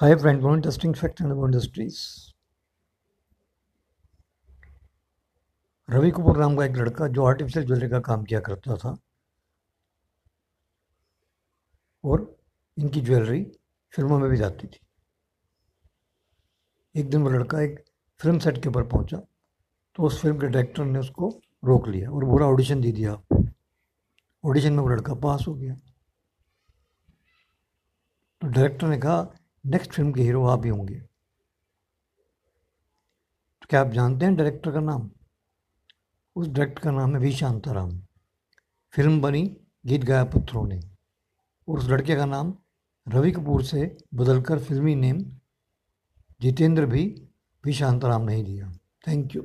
Hi friends, one interesting fact about industries. Ravi Kapoor नाम का एक लड़का जो आर्टिफिशियल ज्वेलरी का काम किया करता था और इनकी ज्वेलरी फ़िल्मों में भी जाती थी। एक दिन वो लड़का एक फ़िल्म सेट के ऊपर पहुँचा तो उस फ़िल्म के डायरेक्टर ने उसको रोक लिया और पूरा ऑडिशन दे दिया ऑडिशन में वो लड़का पास हो गया। तो डायरेक्टर ने कहा नेक्स्ट फ़िल्म के हीरो आप ही होंगे। तो क्या आप जानते हैं डायरेक्टर का नाम? उस डायरेक्टर का नाम है वी शांताराम फ़िल्म बनी गीत गाया पत्थरों ने। और उस लड़के का नाम रवि कपूर से बदलकर फिल्मी नेम जितेंद्र भी वी शांताराम नहीं दिया। Thank you